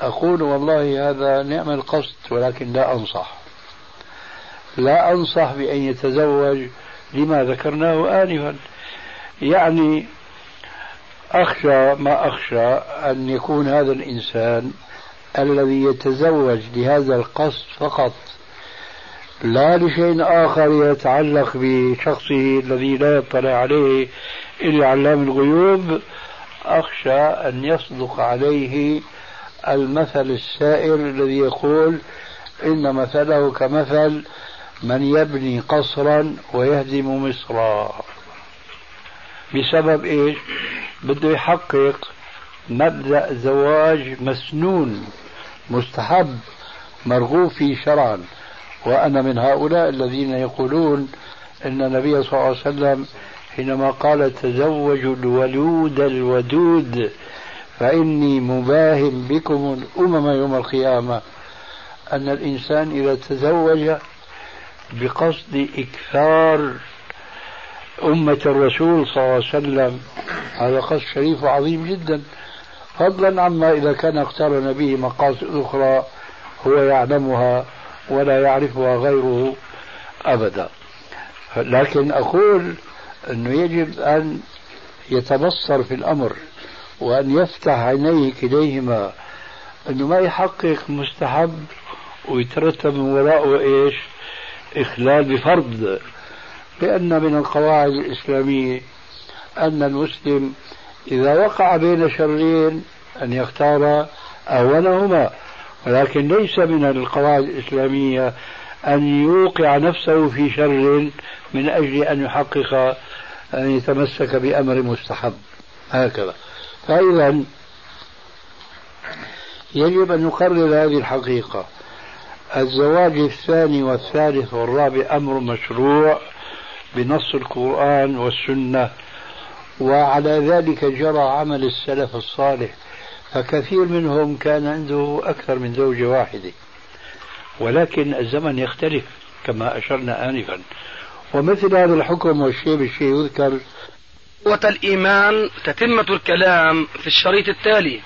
أقول والله هذا نعم القصد ولكن لا أنصح. لا أنصح بأن يتزوج لما ذكرناه آنفا. يعني أخشى ما أخشى أن يكون هذا الإنسان الذي يتزوج لهذا القصد فقط. لا لشيء آخر يتعلق بشخصه الذي لا يطلع عليه إلا علام الغيوب أخشى أن يصدق عليه المثل السائر الذي يقول إن مثله كمثل من يبني قصرا ويهدم مصرا بسبب إيش؟ بده يحقق مبدأ زواج مسنون مستحب مرغوب فيه شرعا وأنا من هؤلاء الذين يقولون إن النبي صلى الله عليه وسلم حينما قال تزوجوا الولود الودود فإني مباهم بكم الأمم يوم القيامة. أن الإنسان إذا تزوج بقصد إكثار أمة الرسول صلى الله عليه وسلم هذا قصد شريف وعظيم جدا. فضلا عما إذا كان اقترن به مقاصد أخرى هو يعلمها. ولا يعرفها غيره أبدا. لكن أقول أنه يجب أن يتبصر في الأمر وأن يفتح عينيه كليهما أنه ما يحقق مستحب ويترتب من وراءه إيش؟ إخلال بفرض. لأن من القواعد الإسلامية أن المسلم إذا وقع بين شرين أن يختار أولهما. ولكن ليس من القواعد الإسلامية أن يوقع نفسه في شر من أجل أن يحقق أن يتمسك بأمر مستحب. هكذا. فإذا يجب أن نقرر هذه الحقيقة. الزواج الثاني والثالث والرابع أمر مشروع بنص القرآن والسنة وعلى ذلك جرى عمل السلف الصالح فكثير منهم كان عنده أكثر من زوجة واحدة ولكن الزمن يختلف كما أشرنا آنفا. ومثل هذا الحكم والشيء بالشيء يذكر. قوة الإيمان تتمة الكلام في الشريط التالي.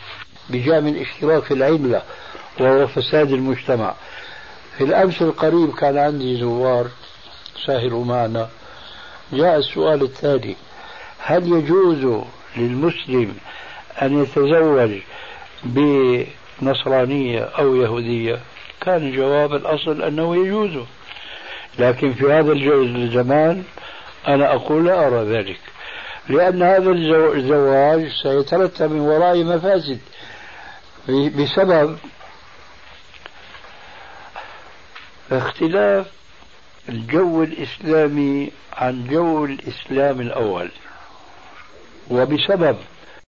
بجانب الاشتراك في العلة وهو فساد المجتمع. في الأمس القريب كان عندي زوار ساهروا معنا. جاء السؤال التالي. هل يجوز للمسلم أن يتزوج بنصرانية أو يهودية. كان جواب الأصل أنه يجوز. لكن في هذا الزمان أنا أقول لا أرى ذلك. لأن هذا الزواج سيترتب من وراء مفاسد. بسبب اختلاف الجو الإسلامي عن جو الإسلام الأول. وبسبب